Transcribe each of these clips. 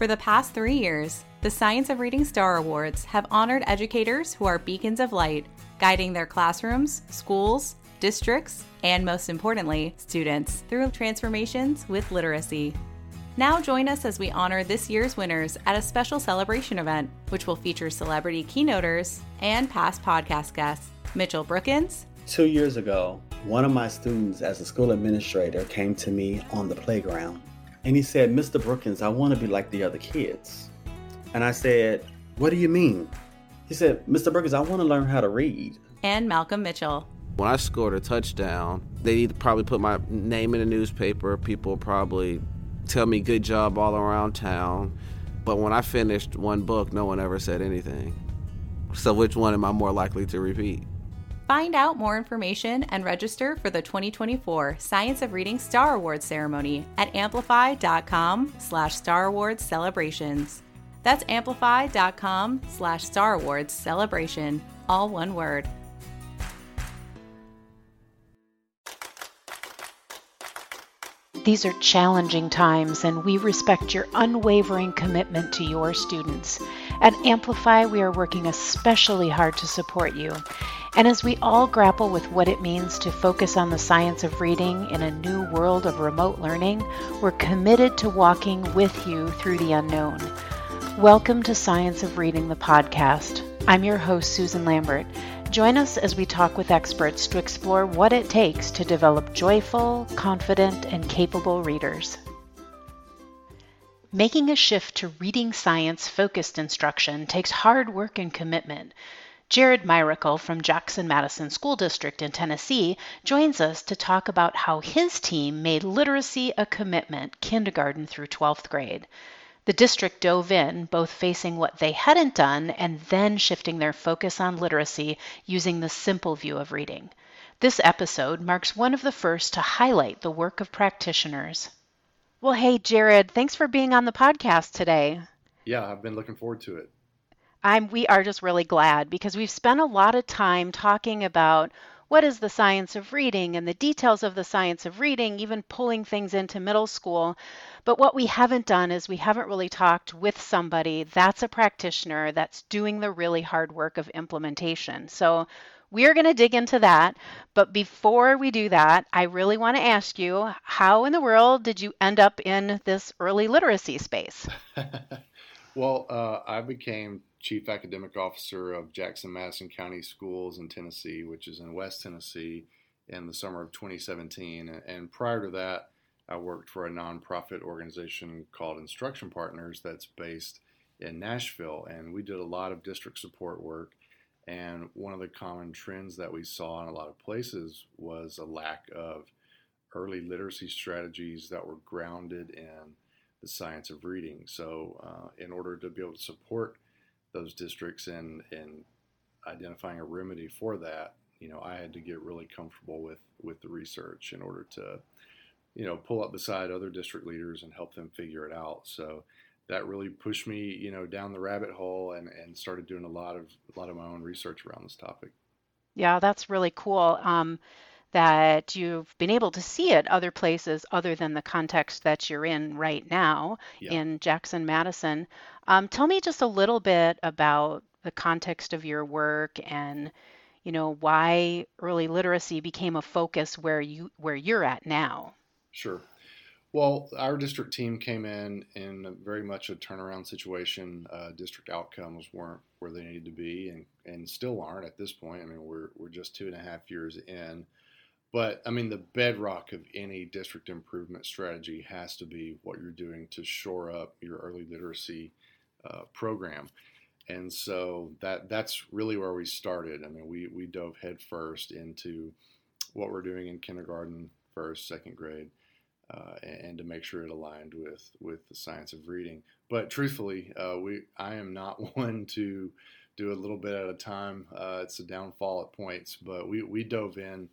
For the past three years, the Science of Reading Star Awards have honored educators who are beacons of light, guiding their classrooms, schools, districts, and most importantly, students through transformations with literacy. Now join us as we honor this year's winners at a special celebration event, which will feature celebrity keynoters and past podcast guests. Mitchell Brookins. Two years ago, one of my students as a school administrator came to me on the playground and he said, Mr. Brookins, I want to be like the other kids. And I said, What do you mean? He said, Mr. Brookins, I want to learn how to read. And Malcolm Mitchell. When I scored a touchdown, they'd probably put my name in the newspaper. People probably tell me good job all around town. But when I finished one book, no one ever said anything. So which one am I more likely to repeat? Find out more information and register for the 2024 Science of Reading Star Awards ceremony at amplify.com slash Star Awards celebrations. That's amplify.com slash Star Awards celebration, all one word. These are challenging times, and we respect your unwavering commitment to your students. At Amplify, we are working especially hard to support you. And as we all grapple with what it means to focus on the science of reading in a new world of remote learning, we're committed to walking with you through the unknown. Welcome to Science of Reading, the podcast. I'm your host, Susan Lambert. Join us as we talk with experts to explore what it takes to develop joyful, confident, and capable readers. Making a shift to reading science focused instruction takes hard work and commitment. Jared Myracle from Jackson Madison School District in Tennessee joins us to talk about how his team made literacy a commitment kindergarten through 12th grade. The district dove in, both facing what they hadn't done and then shifting their focus on literacy using the simple view of reading. This episode marks one of the first to highlight the work of practitioners. Well, hey, Jared, thanks for being on the podcast today. Yeah, I've been looking forward to it. I'm we are just really glad because we've spent a lot of time talking about what is the science of reading and the details of the science of reading, even pulling things into middle school. But what we haven't done is we haven't really talked with somebody that's a practitioner that's doing the really hard work of implementation. So we're going to dig into that. But before we do that, I really want to ask you how in the world did you end up in this early literacy space? well, uh, I became Chief Academic Officer of Jackson Madison County Schools in Tennessee, which is in West Tennessee, in the summer of 2017. And prior to that, I worked for a nonprofit organization called Instruction Partners that's based in Nashville. And we did a lot of district support work. And one of the common trends that we saw in a lot of places was a lack of early literacy strategies that were grounded in the science of reading. So, uh, in order to be able to support those districts and and identifying a remedy for that, you know, I had to get really comfortable with with the research in order to, you know, pull up beside other district leaders and help them figure it out. So that really pushed me, you know, down the rabbit hole and, and started doing a lot of a lot of my own research around this topic. Yeah, that's really cool. Um, that you've been able to see it other places other than the context that you're in right now yeah. in Jackson Madison. Um, tell me just a little bit about the context of your work and you know why early literacy became a focus where you where you're at now. Sure. Well, our district team came in in very much a turnaround situation. Uh, district outcomes weren't where they needed to be, and, and still aren't at this point. I mean, we're we're just two and a half years in. But I mean, the bedrock of any district improvement strategy has to be what you're doing to shore up your early literacy uh, program. And so that that's really where we started. I mean, we, we dove headfirst into what we're doing in kindergarten, first, second grade, uh, and, to make sure it aligned with with the science of reading. But truthfully, uh, we I am not one to do a little bit at a time. Uh, it's a downfall at points, but we, we dove in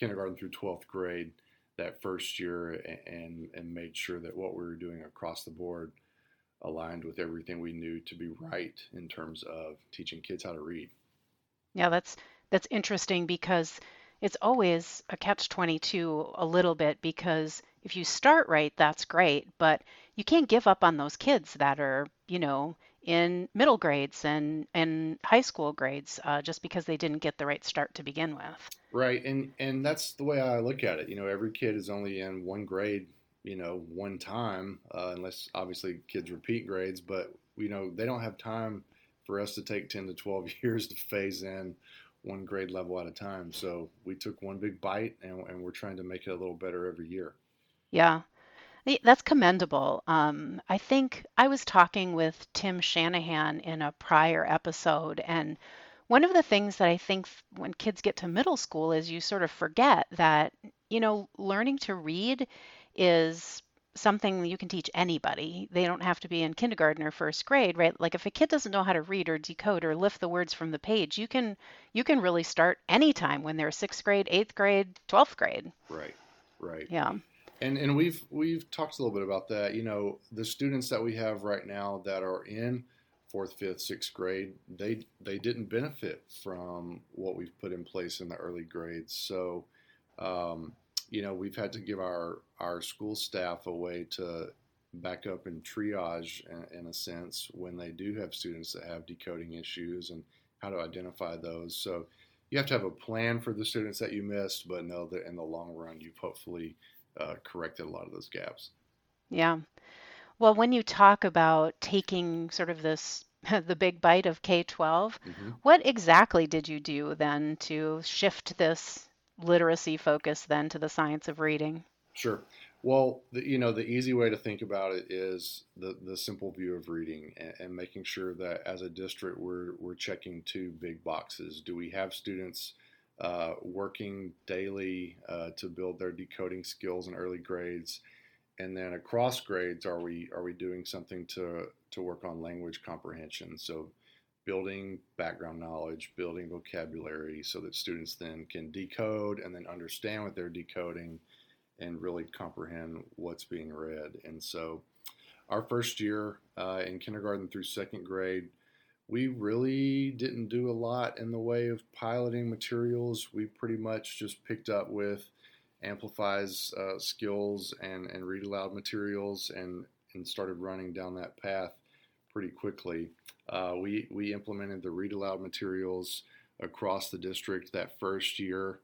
kindergarten through 12th grade that first year and, and made sure that what we were doing across the board aligned with everything we knew to be right in terms of teaching kids how to read. Yeah, that's that's interesting because it's always a catch 22 a little bit because if you start right, that's great, but you can't give up on those kids that are, you know, in middle grades and and high school grades uh, just because they didn't get the right start to begin with. Right, and and that's the way I look at it. You know, every kid is only in one grade, you know, one time, uh, unless obviously kids repeat grades. But you know, they don't have time for us to take ten to twelve years to phase in one grade level at a time. So we took one big bite, and, and we're trying to make it a little better every year. Yeah, that's commendable. Um, I think I was talking with Tim Shanahan in a prior episode, and one of the things that I think when kids get to middle school is you sort of forget that, you know, learning to read is something you can teach anybody. They don't have to be in kindergarten or first grade, right? Like if a kid doesn't know how to read or decode or lift the words from the page, you can you can really start anytime when they're 6th grade, 8th grade, 12th grade. Right. Right. Yeah. And and we've we've talked a little bit about that. You know, the students that we have right now that are in fourth, fifth, sixth grade, they they didn't benefit from what we've put in place in the early grades. So, um, you know, we've had to give our our school staff a way to back up and triage in, in a sense when they do have students that have decoding issues and how to identify those. So you have to have a plan for the students that you missed, but know that in the long run, you've hopefully uh, corrected a lot of those gaps. Yeah. Well, when you talk about taking sort of this the big bite of K 12, mm-hmm. what exactly did you do then to shift this literacy focus then to the science of reading? Sure. Well, the, you know, the easy way to think about it is the, the simple view of reading and, and making sure that as a district we're, we're checking two big boxes. Do we have students uh, working daily uh, to build their decoding skills in early grades, and then across grades, are we are we doing something to to work on language comprehension? So building background knowledge, building vocabulary, so that students then can decode and then understand what they're decoding, and really comprehend what's being read. And so, our first year uh, in kindergarten through second grade we really didn't do a lot in the way of piloting materials. We pretty much just picked up with Amplify's uh, skills and, and read aloud materials and, and started running down that path pretty quickly. Uh, we, we implemented the read aloud materials across the district that first year.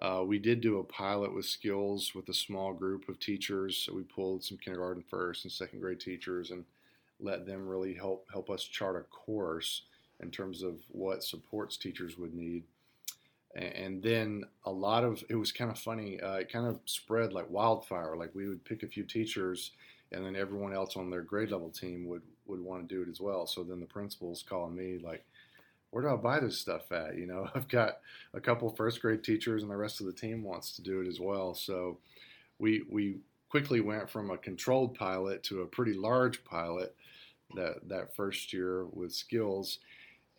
Uh, we did do a pilot with skills with a small group of teachers. So we pulled some kindergarten first and second grade teachers and let them really help help us chart a course in terms of what supports teachers would need. And then a lot of it was kind of funny. Uh, it kind of spread like wildfire. Like we would pick a few teachers, and then everyone else on their grade level team would would want to do it as well. So then the principal's calling me like, "Where do I buy this stuff at?" You know, I've got a couple first grade teachers, and the rest of the team wants to do it as well. So we we quickly went from a controlled pilot to a pretty large pilot that that first year with skills,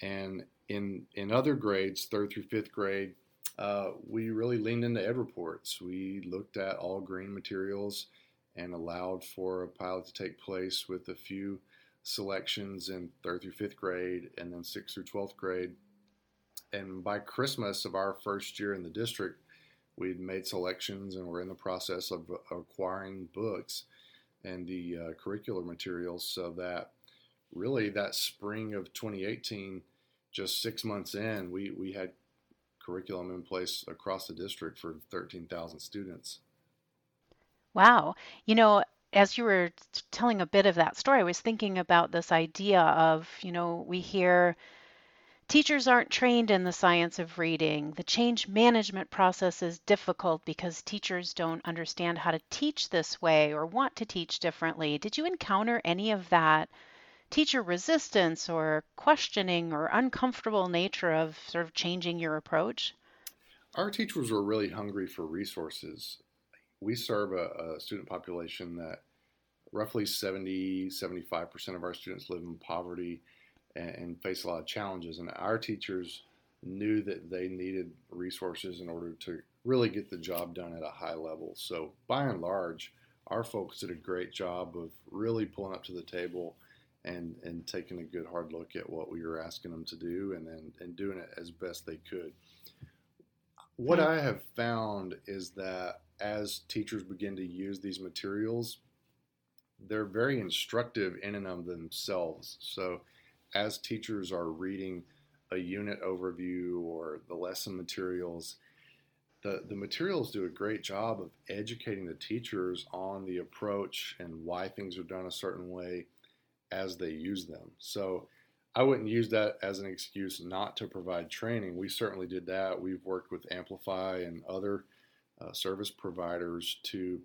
and in in other grades, third through fifth grade, uh, we really leaned into EdReports. We looked at all green materials and allowed for a pilot to take place with a few selections in third through fifth grade and then sixth through 12th grade. And by Christmas of our first year in the district, we'd made selections and we're in the process of acquiring books and the uh, curricular materials so that really that spring of 2018, just six months in, we, we had curriculum in place across the district for 13,000 students. Wow. You know, as you were telling a bit of that story, I was thinking about this idea of, you know, we hear teachers aren't trained in the science of reading. The change management process is difficult because teachers don't understand how to teach this way or want to teach differently. Did you encounter any of that teacher resistance or questioning or uncomfortable nature of sort of changing your approach? Our teachers were really hungry for resources. We serve a, a student population that roughly 70, 75% of our students live in poverty and, and face a lot of challenges. And our teachers knew that they needed resources in order to really get the job done at a high level. So, by and large, our folks did a great job of really pulling up to the table and and taking a good hard look at what we were asking them to do and then and doing it as best they could. What I have found is that as teachers begin to use these materials, they're very instructive in and of themselves. So, as teachers are reading a unit overview or the lesson materials, the, the materials do a great job of educating the teachers on the approach and why things are done a certain way as they use them. So I wouldn't use that as an excuse not to provide training. We certainly did that. We've worked with Amplify and other uh, service providers to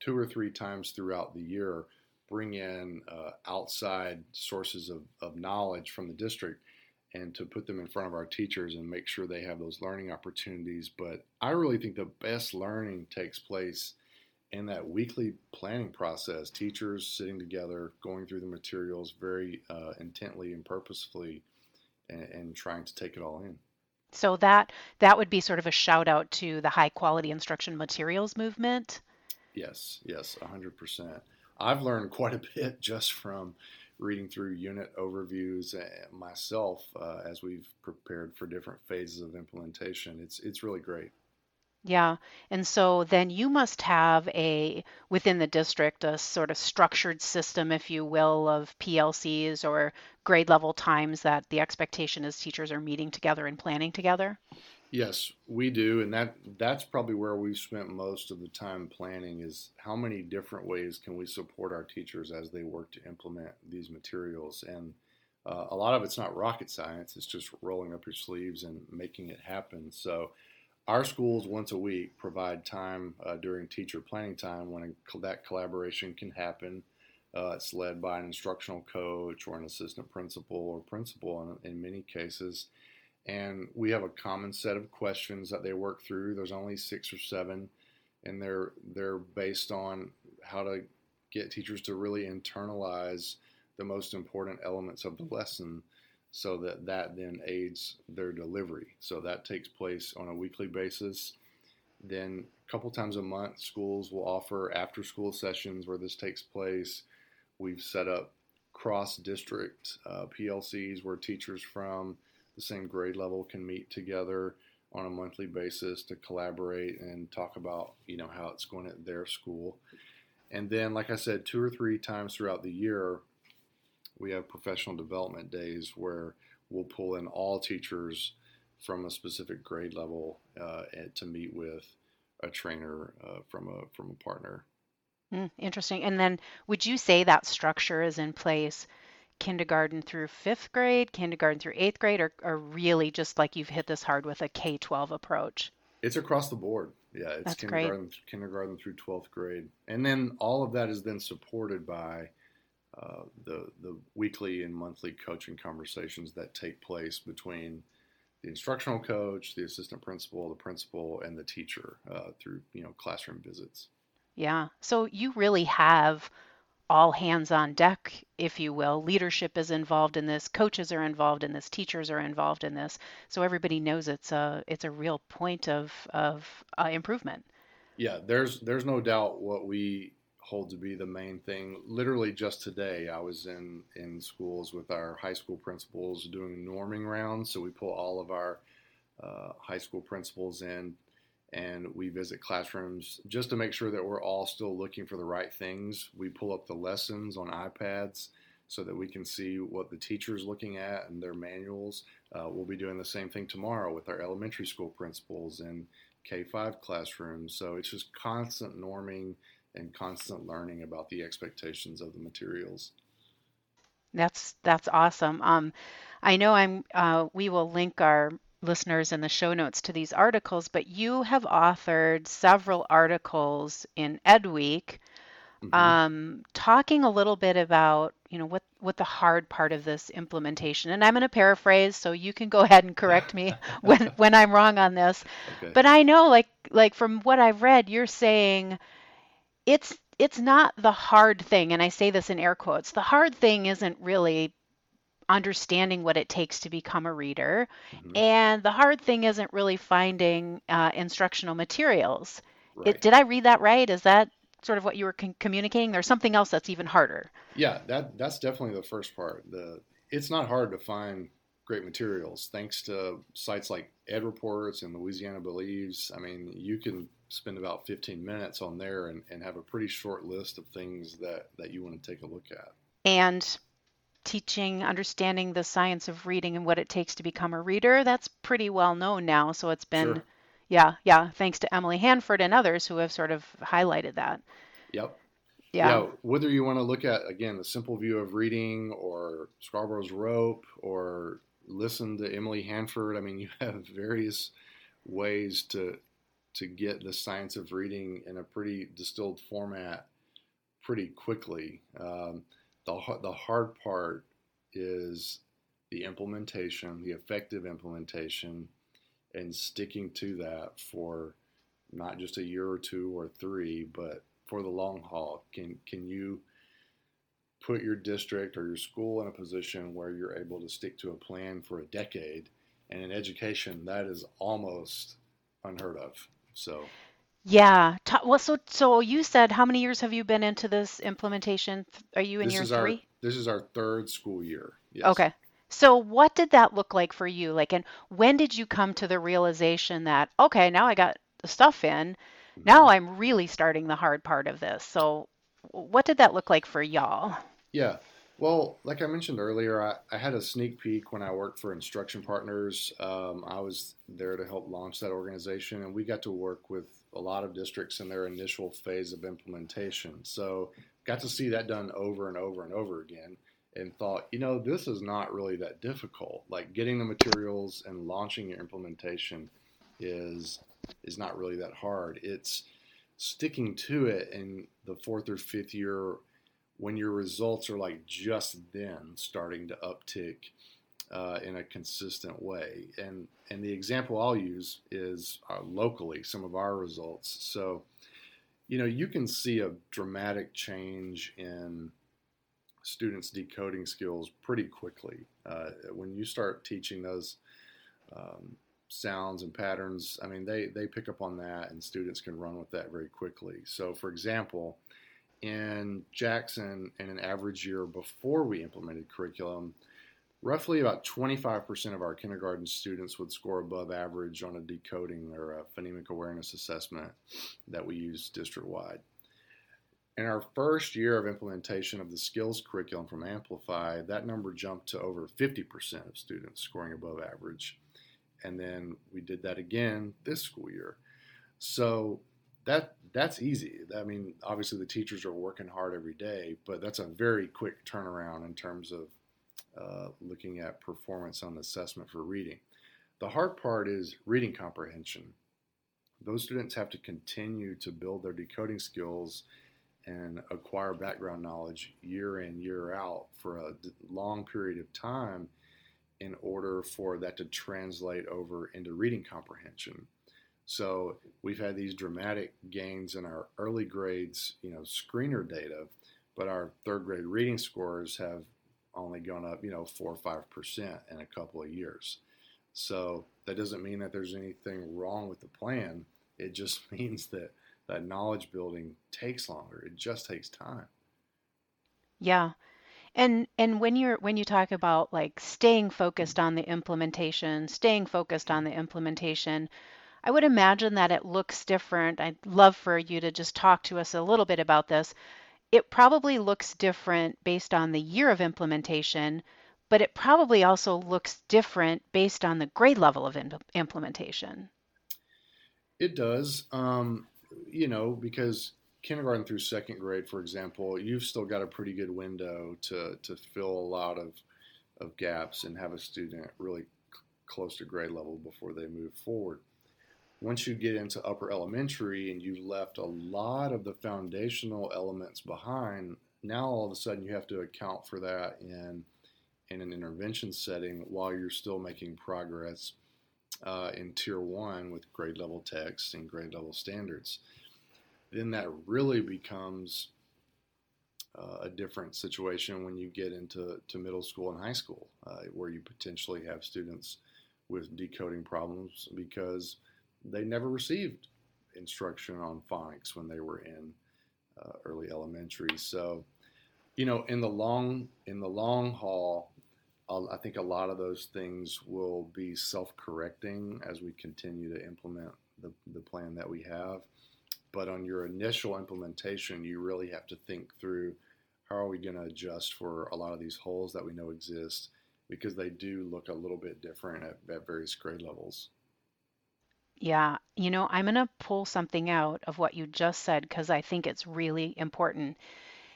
two or three times throughout the year bring in uh, outside sources of, of knowledge from the district and to put them in front of our teachers and make sure they have those learning opportunities. But I really think the best learning takes place in that weekly planning process. Teachers sitting together, going through the materials very uh, intently and purposefully, and, and trying to take it all in. So that that would be sort of a shout out to the high quality instruction materials movement. Yes, yes, 100%. I've learned quite a bit just from reading through unit overviews eh, myself uh, as we've prepared for different phases of implementation. It's it's really great. Yeah. And so then you must have a, within the district, a sort of structured system, if you will, of PLCs or grade level times that the expectation is teachers are meeting together and planning together. Yes, we do, and that that's probably where we've spent most of the time planning is how many different ways can we support our teachers as they work to implement these materials, and uh, a lot of it's not rocket science; it's just rolling up your sleeves and making it happen. So, our schools once a week provide time uh, during teacher planning time when a, that collaboration can happen. Uh, it's led by an instructional coach or an assistant principal or principal in, in many cases and we have a common set of questions that they work through. There's only six or seven, and they're they're based on how to get teachers to really internalize the most important elements of the lesson so that that then aids their delivery. So that takes place on a weekly basis. Then a couple times a month, schools will offer after school sessions where this takes place. We've set up cross district uh, PLCs where teachers from the same grade level can meet together on a monthly basis to collaborate and talk about you know how it's going at their school and then like i said two or three times throughout the year we have professional development days where we'll pull in all teachers from a specific grade level uh, to meet with a trainer uh, from a from a partner mm, interesting and then would you say that structure is in place kindergarten through fifth grade, kindergarten through eighth grade, or, or really just like you've hit this hard with a K 12 approach? It's across the board. Yeah, it's That's kindergarten, great. kindergarten through 12th grade. And then all of that is then supported by uh, the, the weekly and monthly coaching conversations that take place between the instructional coach, the assistant principal, the principal, and the teacher uh, through you know classroom visits. Yeah. So you really have all hands on deck, if you will. Leadership is involved in this, coaches are involved in this, teachers are involved in this, so everybody knows it's a it's a real point of of uh, improvement. Yeah, there's there's no doubt what we hold to be the main thing. Literally just today, I was in in schools with our high school principals doing norming rounds. So we pull all of our uh, high school principals in and we visit classrooms just to make sure that we're all still looking for the right things. We pull up the lessons on iPads so that we can see what the teacher's looking at and their manuals. Uh, we'll be doing the same thing tomorrow with our elementary school principals and K 5 classrooms. So it's just constant norming and constant learning about the expectations of the materials. That's that's awesome. Um, I know I'm. Uh, we will link our listeners in the show notes to these articles, but you have authored several articles in EdWeek mm-hmm. um, talking a little bit about you know what what the hard part of this implementation and i'm going to paraphrase so you can go ahead and correct me when when i'm wrong on this okay. but i know like like from what i've read you're saying it's it's not the hard thing and i say this in air quotes the hard thing isn't really understanding what it takes to become a reader. Mm-hmm. And the hard thing isn't really finding uh, instructional materials. Right. It, did I read that right? Is that sort of what you were con- communicating? There's something else that's even harder. Yeah, that that's definitely the first part. The it's not hard to find great materials. Thanks to sites like EdReports and Louisiana Believes, I mean, you can spend about 15 minutes on there and, and have a pretty short list of things that, that you want to take a look at. And teaching, understanding the science of reading and what it takes to become a reader, that's pretty well known now. So it's been, Sure. yeah, yeah, thanks to Emily Hanford and others who have sort of highlighted that. Yep. Yeah. Whether you want to look at, again, the simple view of reading or Scarborough's Rope or listen to Emily Hanford, I mean, you have various ways to to get the science of reading in a pretty distilled format pretty quickly. Um, the, the hard part is the implementation, the effective implementation, and sticking to that for not just a year or two or three, but for the long haul. Can can you put your district or your school in a position where you're able to stick to a plan for a decade? And in education, that is almost unheard of. So Yeah. Well, so so you said how many years have you been into this implementation? Are you in this year is our three? this is our third school year. Yes. Okay. So what did that look like for you? Like, and when did you come to the realization that, okay, now I got the stuff in, now mm-hmm. I'm really starting the hard part of this. So what did that look like for y'all? Yeah. Well, like I mentioned earlier, I, I had a sneak peek when I worked for Instruction Partners. Um, I was there to help launch that organization, and we got to work with a lot of districts in their initial phase of implementation. So, got to see that done over and over and over again, and thought, you know, this is not really that difficult. Like getting the materials and launching your implementation is is not really that hard. It's sticking to it in the fourth or fifth year when your results are like just then starting to uptick uh, in a consistent way. And and the example I'll use is uh, locally some of our results. So, you know, you can see a dramatic change in students' decoding skills pretty quickly uh, when you start teaching those. Um, sounds and patterns i mean they they pick up on that and students can run with that very quickly so for example in Jackson in an average year before we implemented curriculum, roughly about 25% of our kindergarten students would score above average on a decoding or a phonemic awareness assessment that we use district wide. In our first year of implementation of the skills curriculum from Amplify, that number jumped to over 50% of students scoring above average. And then we did that again this school year. So that that's easy. I mean, obviously the teachers are working hard every day, but that's a very quick turnaround in terms of uh, looking at performance on the assessment for reading. The hard part is reading comprehension. Those students have to continue to build their decoding skills and acquire background knowledge year in, year out for a long period of time in order for that to translate over into reading comprehension. So we've had these dramatic gains in our early grades, you know, screener data, but our third grade reading scores have only gone up, you know, four or five percent in a couple of years. So that doesn't mean that there's anything wrong with the plan. It just means that that knowledge building takes longer. It just takes time. Yeah. And and when you're when you talk about like staying focused on the implementation, staying focused on the implementation, I would imagine that it looks different. I'd love for you to just talk to us a little bit about this. It probably looks different based on the year of implementation, but it probably also looks different based on the grade level of im- implementation. It does, um, you know, because kindergarten through second grade, for example, you've still got a pretty good window to, to fill a lot of, of gaps and have a student really c- close to grade level before they move forward. Once you get into upper elementary and you've left a lot of the foundational elements behind, now all of a sudden you have to account for that in in an intervention setting while you're still making progress uh, in tier one with grade level text and grade level standards. Then that really becomes uh, a different situation when you get into to middle school and high school, uh, where you potentially have students with decoding problems because they never received instruction on phonics when they were in uh, early elementary. So, you know, in the long in the long haul, I think a lot of those things will be self-correcting as we continue to implement the, the plan that we have. But on your initial implementation, you really have to think through how are we going to adjust for a lot of these holes that we know exist because they do look a little bit different at, at various grade levels. Yeah, you know, I'm going to pull something out of what you just said because I think it's really important.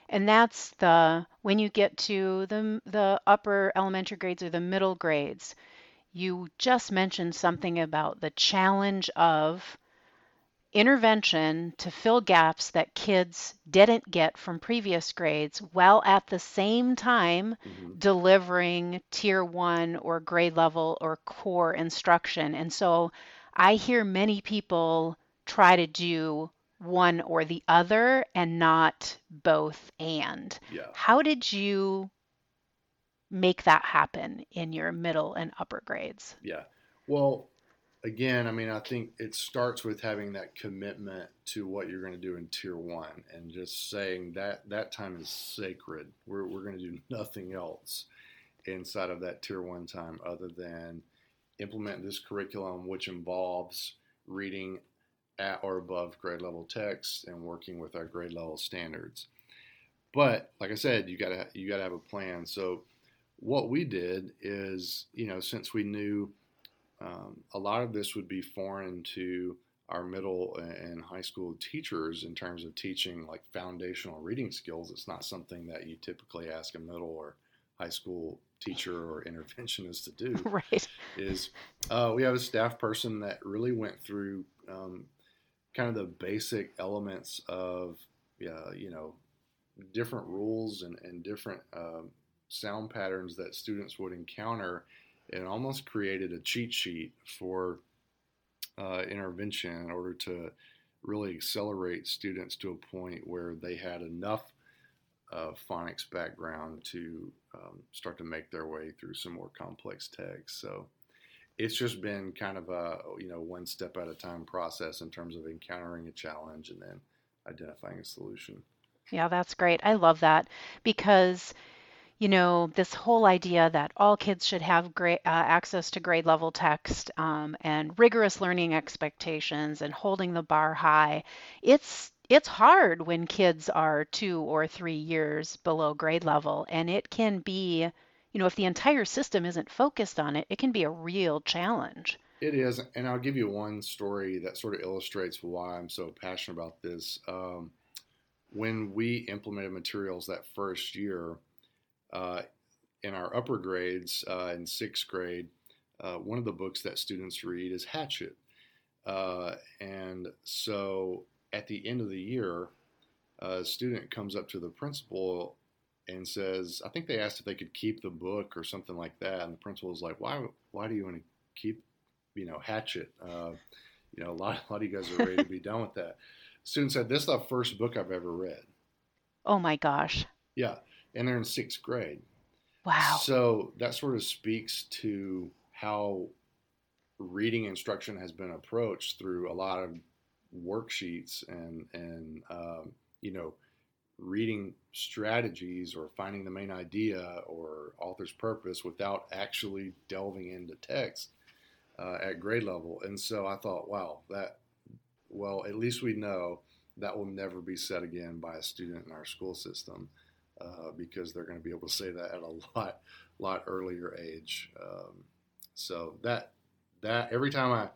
And that's the when you get to the the upper elementary grades or the middle grades, you just mentioned something about the challenge of intervention to fill gaps that kids didn't get from previous grades while at the same time mm-hmm. delivering tier one or grade level or core instruction. And so I hear many people try to do one or the other and not both and. Yeah. How did you make that happen in your middle and upper grades? Yeah. Well, again, I mean, I think it starts with having that commitment to what you're going to do in tier one and just saying that that time is sacred. We're, we're going to do nothing else inside of that tier one time other than implement this curriculum, which involves reading at or above grade level text and working with our grade level standards. But like I said, you gotta you gotta have a plan. So what we did is, you know, since we knew um, a lot of this would be foreign to our middle and high school teachers in terms of teaching like foundational reading skills. It's not something that you typically ask a middle or high school teacher or interventionist to do. Right. Is uh, we have a staff person that really went through um, kind of the basic elements of, uh, you know, different rules and, and different um, sound patterns that students would encounter and almost created a cheat sheet for uh, intervention in order to really accelerate students to a point where they had enough uh, phonics background to um, start to make their way through some more complex text. So it's just been kind of a you know one step at a time process in terms of encountering a challenge and then identifying a solution. Yeah, that's great. I love that because you know, this whole idea that all kids should have great uh, access to grade level text um, and rigorous learning expectations and holding the bar high, it's it's hard when kids are two or three years below grade level, and it can be, you know, if the entire system isn't focused on it, it can be a real challenge. It is, and I'll give you one story that sort of illustrates why I'm so passionate about this. Um, when we implemented materials that first year, uh, in our upper grades, uh, in sixth grade, uh, one of the books that students read is Hatchet. Uh, and so at the end of the year, a student comes up to the principal and says, I think they asked if they could keep the book or something like that. And the principal was like, why, why do you want to keep, you know, Hatchet? Uh, you know, a lot, a lot of you guys are ready to be done with that. Student said, this is the first book I've ever read. Oh my gosh. Yeah and they're in sixth grade. Wow. So that sort of speaks to how reading instruction has been approached through a lot of worksheets and and um, you know reading strategies or finding the main idea or author's purpose without actually delving into text uh, at grade level. And so I thought, wow, that well, at least we know that will never be said again by a student in our school system uh, because they're going to be able to say that at a lot lot earlier age. Um, so that that every time I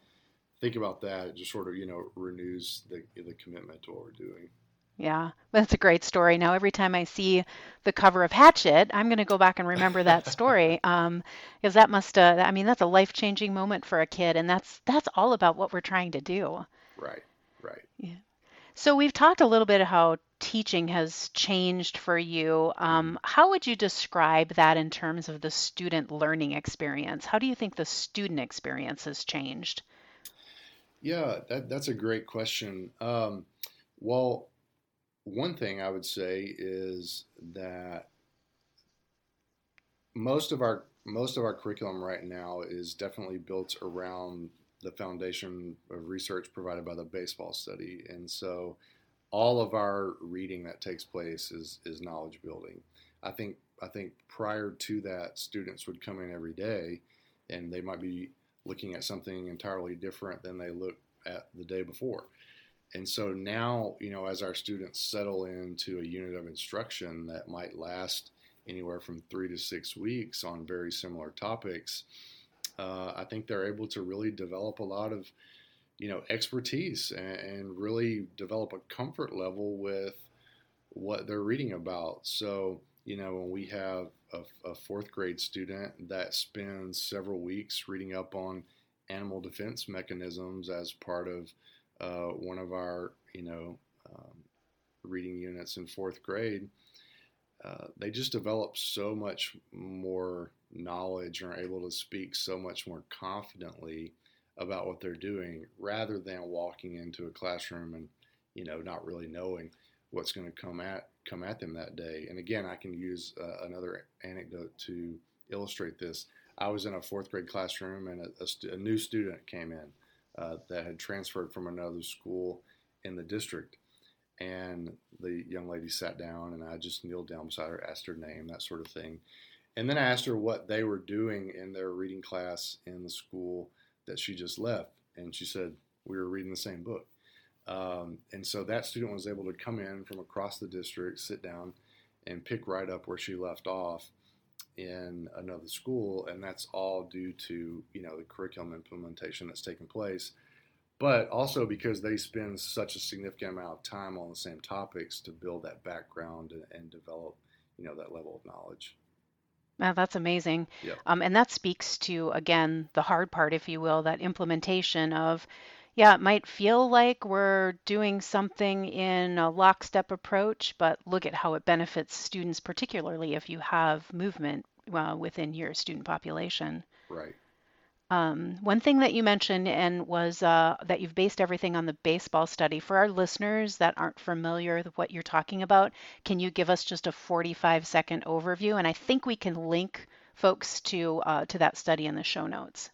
think about that, it just sort of you know renews the the commitment to what we're doing. Yeah, that's a great story. Now, every time I see the cover of Hatchet, I'm going to go back and remember that story um, because that must. Uh, I mean, that's a life changing moment for a kid, and that's that's all about what we're trying to do. Right. Right. Yeah. So we've talked a little bit how teaching has changed for you. Um, how would you describe that in terms of the student learning experience? How do you think the student experience has changed? Yeah, that, that's a great question. Um, well, one thing I would say is that most of our most of our curriculum right now is definitely built around the foundation of research provided by the baseball study. And so all of our reading that takes place is, is knowledge building. I think I think prior to that, students would come in every day and they might be looking at something entirely different than they looked at the day before. And so now, you know, as our students settle into a unit of instruction that might last anywhere from three to six weeks on very similar topics, uh, I think they're able to really develop a lot of, you know, expertise and, and really develop a comfort level with what they're reading about. So, you know, when we have a, a, fourth grade student that spends several weeks reading up on animal defense mechanisms as part of uh, one of our, you know, um, reading units in fourth grade, uh, they just develop so much more knowledge and are able to speak so much more confidently about what they're doing rather than walking into a classroom and, you know, not really knowing what's going to come at come at them that day. And again, I can use uh, another anecdote to illustrate this. I was in a fourth grade classroom, and a, a, a new student came in uh, that had transferred from another school in the district. And the young lady sat down, and I just kneeled down beside her, asked her name, that sort of thing. And then I asked her what they were doing in their reading class in the school that she just left. And she said, We were reading the same book. Um, and so that student was able to come in from across the district, sit down, and pick right up where she left off in another school, and that's all due to you know the curriculum implementation that's taken place, but also because they spend such a significant amount of time on the same topics to build that background and, and develop you know that level of knowledge. Wow, that's amazing. Yep. Um, and that speaks to, again, the hard part, if you will, that implementation of yeah, it might feel like we're doing something in a lockstep approach, but look at how it benefits students, particularly if you have movement uh, within your student population. Right. Um, one thing that you mentioned and was uh, that you've based everything on the baseball study. For our listeners that aren't familiar with what you're talking about, can you give us just a 45 second overview? And I think we can link folks to uh, to that study in the show notes.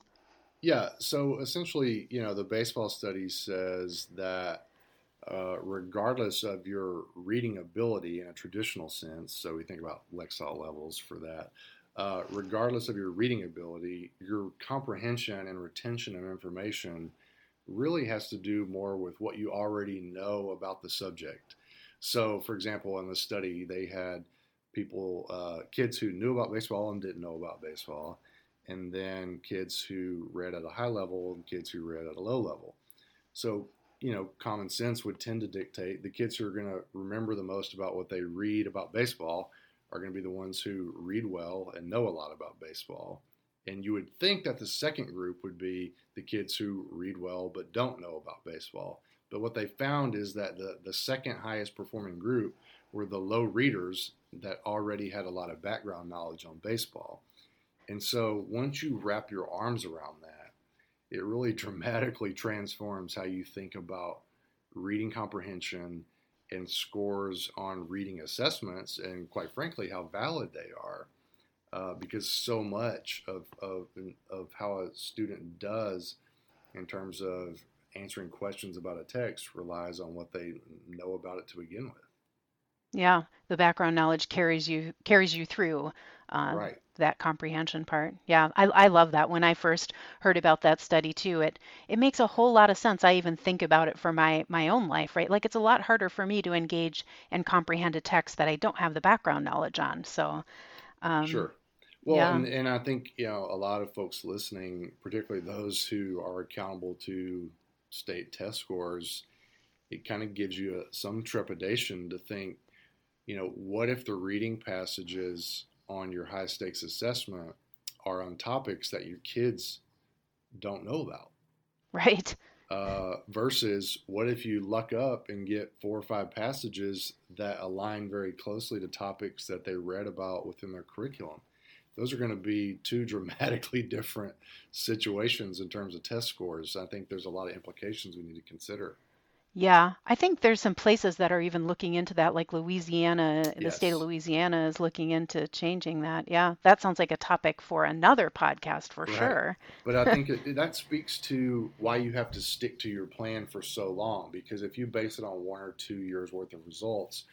Yeah, so essentially, you know, the baseball study says that uh, regardless of your reading ability in a traditional sense, so we think about Lexile levels for that, uh, regardless of your reading ability, your comprehension and retention of information really has to do more with what you already know about the subject. So, for example, in the study, they had people, uh, kids who knew about baseball and didn't know about baseball and then kids who read at a high level and kids who read at a low level. So, you know, common sense would tend to dictate the kids who are going to remember the most about what they read about baseball are going to be the ones who read well and know a lot about baseball. And you would think that the second group would be the kids who read well but don't know about baseball. But what they found is that the, the second highest performing group were the low readers that already had a lot of background knowledge on baseball. And so once you wrap your arms around that, it really dramatically transforms how you think about reading comprehension and scores on reading assessments, and quite frankly, how valid they are. Uh, because so much of, of, of how a student does in terms of answering questions about a text relies on what they know about it to begin with. Yeah, the background knowledge carries you carries you through. Uh, right that comprehension part. Yeah, I, I love that. When I first heard about that study too, it it makes a whole lot of sense. I even think about it for my my own life, right? Like it's a lot harder for me to engage and comprehend a text that I don't have the background knowledge on. So, um, sure. Well, yeah. and, and I think you know a lot of folks listening, particularly those who are accountable to state test scores, it kind of gives you a, some trepidation to think, you know, what if the reading passages on your high stakes assessment are on topics that your kids don't know about. Right. Uh, versus what if you luck up and get four or five passages that align very closely to topics that they read about within their curriculum? Those are going to be two dramatically different situations in terms of test scores. I think there's a lot of implications we need to consider. Yeah, I think there's some places that are even looking into that, like Louisiana, the state of Louisiana is looking into changing that. Yeah, that sounds like a topic for another podcast for Right. sure. But I think it, that speaks to why you have to stick to your plan for so long. Because if you base it on one or two years worth of results,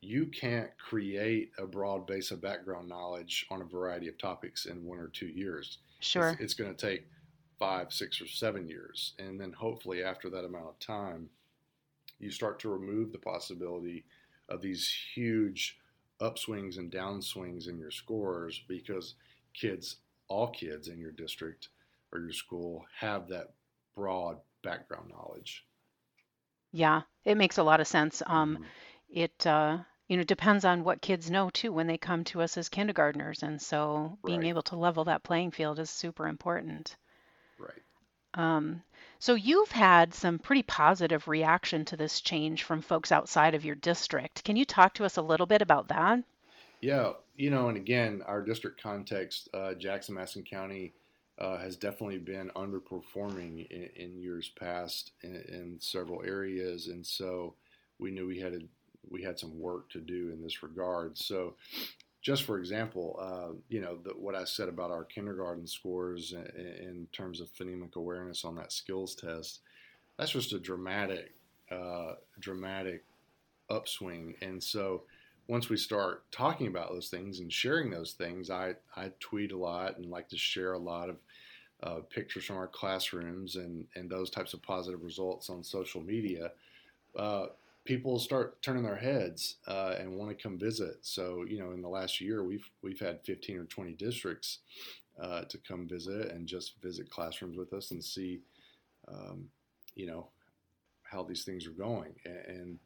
you can't create a broad base of background knowledge on a variety of topics in one or two years. Sure. It's, it's going to take five, six, or seven years. And then hopefully, after that amount of time, you start to remove the possibility of these huge upswings and downswings in your scores because kids, all kids in your district or your school, have that broad background knowledge. Yeah, it makes a lot of sense. Um, Mhm. it uh, you know depends on what kids know too when they come to us as kindergartners, and so being Right. able to level that playing field is super important. Right. Um, so you've had some pretty positive reaction to this change from folks outside of your district. Can you talk to us a little bit about that? Yeah, you know, and again, our district context, uh, Jackson Madison County uh, has definitely been underperforming in, in years past in, in several areas, and so we knew we had a, we had some work to do in this regard. So, just for example, uh, you know, the, what I said about our kindergarten scores in, in terms of phonemic awareness on that skills test, that's just a dramatic, uh, dramatic upswing, and so once we start talking about those things and sharing those things, I, I tweet a lot and like to share a lot of uh, pictures from our classrooms and, and those types of positive results on social media. Uh, people start turning their heads uh, and want to come visit. So, you know, in the last year, we've we've had 15 or 20 districts uh, to come visit and just visit classrooms with us and see, um, you know, how these things are going. And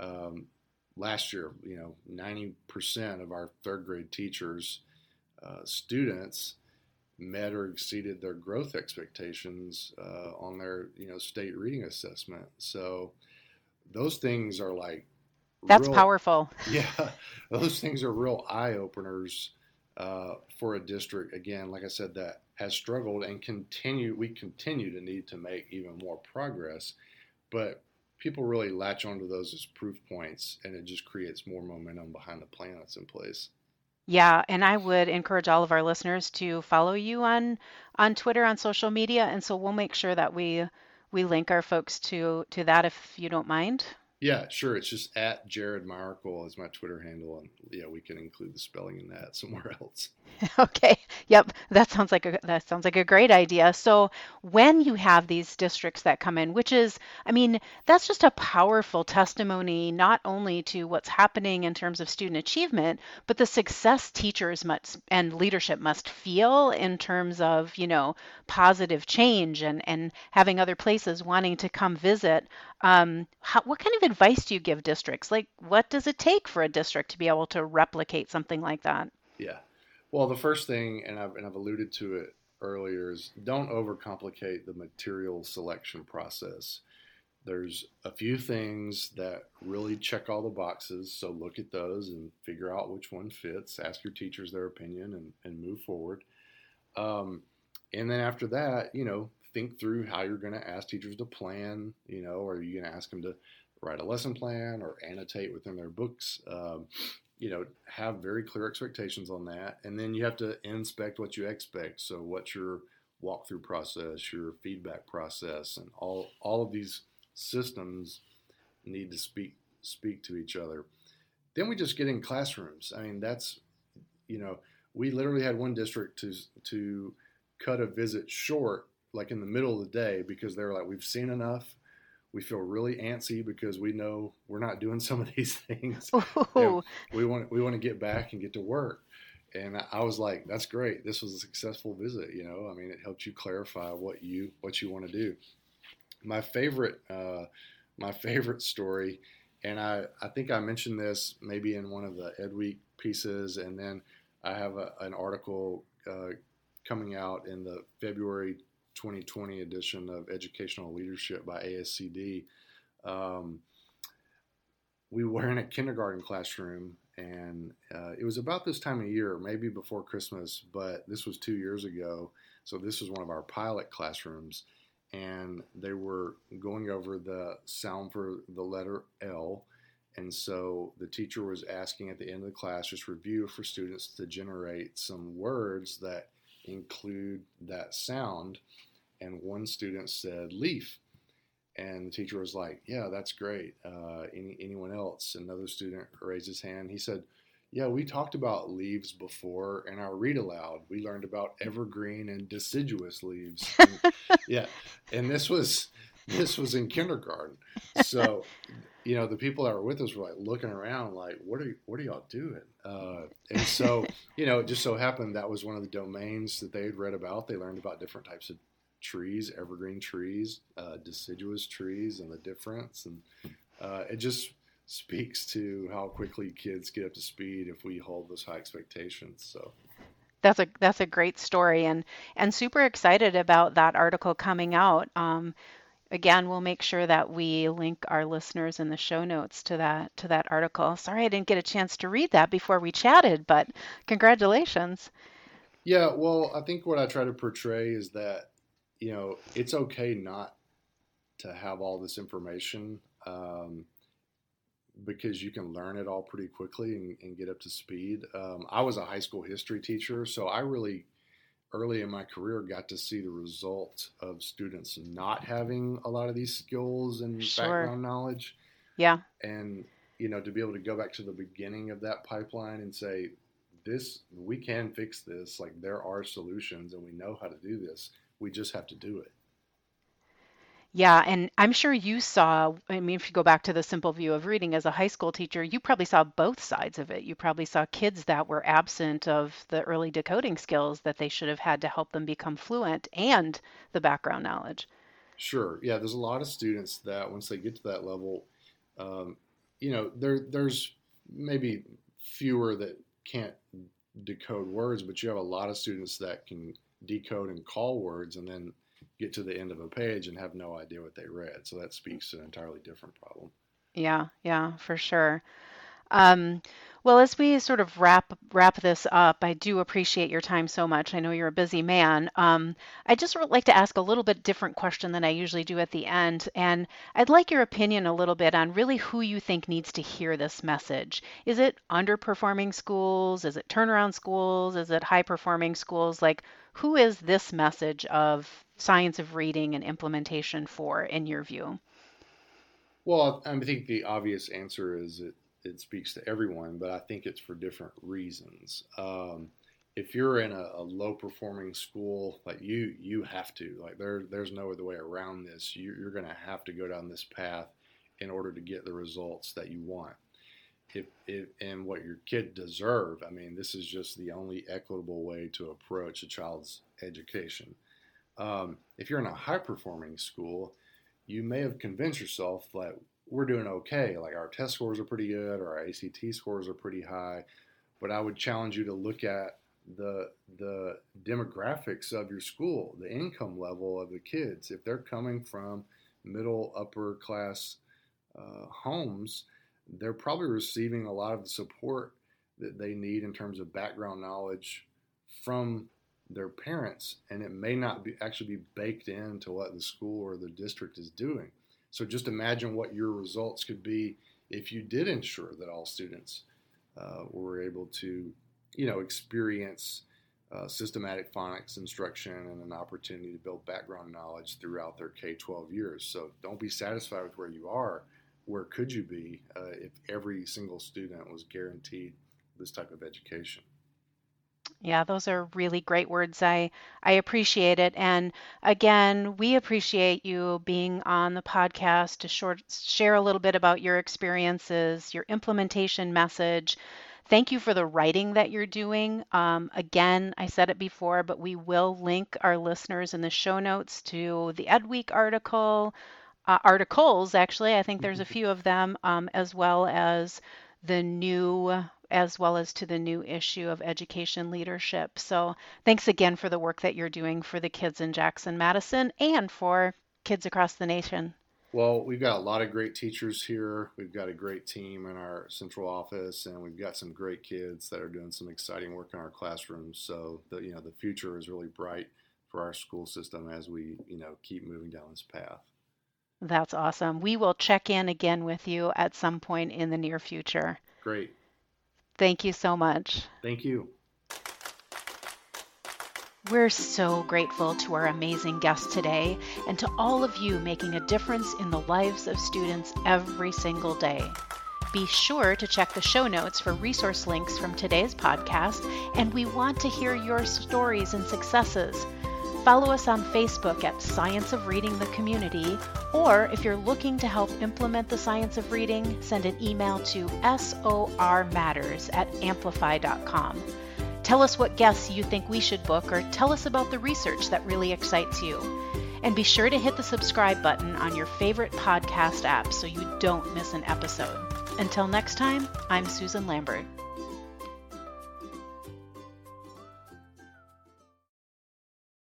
um, last year, you know, 90% of our third grade teachers, uh, students, met or exceeded their growth expectations uh, on their, you know, state reading assessment. So those things are like That's real- powerful. yeah, those things are real eye openers uh, for a district. Again, like I said, that has struggled and continue. We continue to need to make even more progress, but people really latch onto those as proof points, and it just creates more momentum behind the plan that's in place. Yeah, and I would encourage all of our listeners to follow you on on Twitter, on social media, and so we'll make sure that we we link our folks to to that if you don't mind. Yeah, sure. It's just at Jared Myracle is my Twitter handle, and yeah, we can include the spelling in that somewhere else. Okay. Yep. That sounds like a that sounds like a great idea. So when you have these districts that come in, which is, I mean, that's just a powerful testimony not only to what's happening in terms of student achievement, but the success teachers must and leadership must feel in terms of, you know, positive change and and having other places wanting to come visit. Um, how, what kind of advice do you give districts? Like, what does it take for a district to be able to replicate something like that? Yeah. Well, the first thing, and I've, and I've alluded to it earlier, is don't overcomplicate the material selection process. There's a few things that really check all the boxes, so look at those and figure out which one fits. Ask your teachers their opinion and, and move forward. Um, and then after that, you know, think through how you're going to ask teachers to plan. You know, are you going to ask them to write a lesson plan or annotate within their books? Um, you know, have very clear expectations on that. And then you have to inspect what you expect. So what's your walkthrough process, your feedback process, and all all of these systems need to speak speak to each other. Then we just get in classrooms. I mean, that's you know, we literally had one district to to cut a visit short, like in the middle of the day, because they're like, we've seen enough. We feel really antsy because we know we're not doing some of these things. Ooh. we want we want to get back and get to work. And I was like, that's great. This was a successful visit. You know, I mean, it helped you clarify what you what you want to do. My favorite uh, my favorite story, and I I think I mentioned this maybe in one of the Ed Week pieces, and then I have a, an article uh, coming out in the February 2020 edition of Educational Leadership by ASCD. Um, we were in a kindergarten classroom, and uh, it was about this time of year, maybe before Christmas, but this was two years ago. So this was one of our pilot classrooms, and they were going over the sound for the letter L. And so the teacher was asking at the end of the class, just review for students to generate some words that include that sound. And one student said leaf. And the teacher was like, "Yeah, that's great. Uh, any anyone else?" Another student raised his hand. He said, "Yeah, we talked about leaves before in our read aloud. We learned about evergreen and deciduous leaves. And, yeah, and this was this was in kindergarten. So, you know, the people that were with us were like looking around, like, "What are what are y'all doing?" Uh, and so, you know, it just so happened that was one of the domains that they had read about. They learned about different types of trees, evergreen trees, uh, deciduous trees, and the difference. And uh, it just speaks to how quickly kids get up to speed if we hold those high expectations. So that's a that's a great story, and and super excited about that article coming out. Um, again, we'll make sure that we link our listeners in the show notes to that to that article. Sorry I didn't get a chance to read that before we chatted, but congratulations. Yeah, well, I think what I try to portray is that you know, it's okay not to have all this information um, because you can learn it all pretty quickly and, and get up to speed. Um, I was a high school history teacher, so I really early in my career got to see the result of students not having a lot of these skills and sure. background knowledge. Yeah. And you know, to be able to go back to the beginning of that pipeline and say, this we can fix this like there are solutions and we know how to do this we just have to do it. Yeah, and I'm sure you saw, I mean, if you go back to the simple view of reading as a high school teacher, you probably saw both sides of it. You probably saw kids that were absent of the early decoding skills that they should have had to help them become fluent and the background knowledge. Sure. Yeah, there's a lot of students that once they get to that level, um, you know, there there's maybe fewer that can't decode words, but you have a lot of students that can decode and call words and then get to the end of a page and have no idea what they read. So that speaks to an entirely different problem. Yeah, yeah, for sure. Um, well, as we sort of wrap wrap this up, I do appreciate your time so much. I know you're a busy man. Um, I just would like to ask a little bit different question than I usually do at the end, and I'd like your opinion a little bit on really who you think needs to hear this message. Is it underperforming schools? Is it turnaround schools? Is it high performing schools? Like, who is this message of science of reading and implementation for, in your view? Well, I think the obvious answer is it it speaks to everyone, but I think it's for different reasons. Um, if you're in a, a, low performing school, like you, you have to like there, there's no other way around this. You, you're going to have to go down this path in order to get the results that you want. If, if, and what your kid deserve. I mean, this is just the only equitable way to approach a child's education. Um, if you're in a high performing school, you may have convinced yourself that we're doing okay. Like our test scores are pretty good, or our ACT scores are pretty high. But I would challenge you to look at the the demographics of your school, the income level of the kids. If they're coming from middle upper class uh, homes, they're probably receiving a lot of the support that they need in terms of background knowledge from their parents, and it may not be actually be baked into what the school or the district is doing. So just imagine what your results could be if you did ensure that all students uh, were able to, you know, experience uh, systematic phonics instruction and an opportunity to build background knowledge throughout their K-12 years. So don't be satisfied with where you are. Where could you be uh, if every single student was guaranteed this type of education? Yeah, those are really great words. I I appreciate it. And again, we appreciate you being on the podcast to short, share a little bit about your experiences, your implementation message. Thank you for the writing that you're doing. Um, again, I said it before, but we will link our listeners in the show notes to the EdWeek article, uh, articles, actually. I think there's a few of them, um, as well as the new as well as to the new issue of education leadership. So, thanks again for the work that you're doing for the kids in Jackson Madison and for kids across the nation. Well, we've got a lot of great teachers here. We've got a great team in our central office, and we've got some great kids that are doing some exciting work in our classrooms. So, the you know the future is really bright for our school system as we you know keep moving down this path. That's awesome. We will check in again with you at some point in the near future. Great. Thank you so much. Thank you. We're so grateful to our amazing guests today and to all of you making a difference in the lives of students every single day. Be sure to check the show notes for resource links from today's podcast, and we want to hear your stories and successes. Follow us on Facebook at Science of Reading the Community, or if you're looking to help implement the science of reading, send an email to sormatters at amplify.com. Tell us what guests you think we should book, or tell us about the research that really excites you. And be sure to hit the subscribe button on your favorite podcast app so you don't miss an episode. Until next time, I'm Susan Lambert.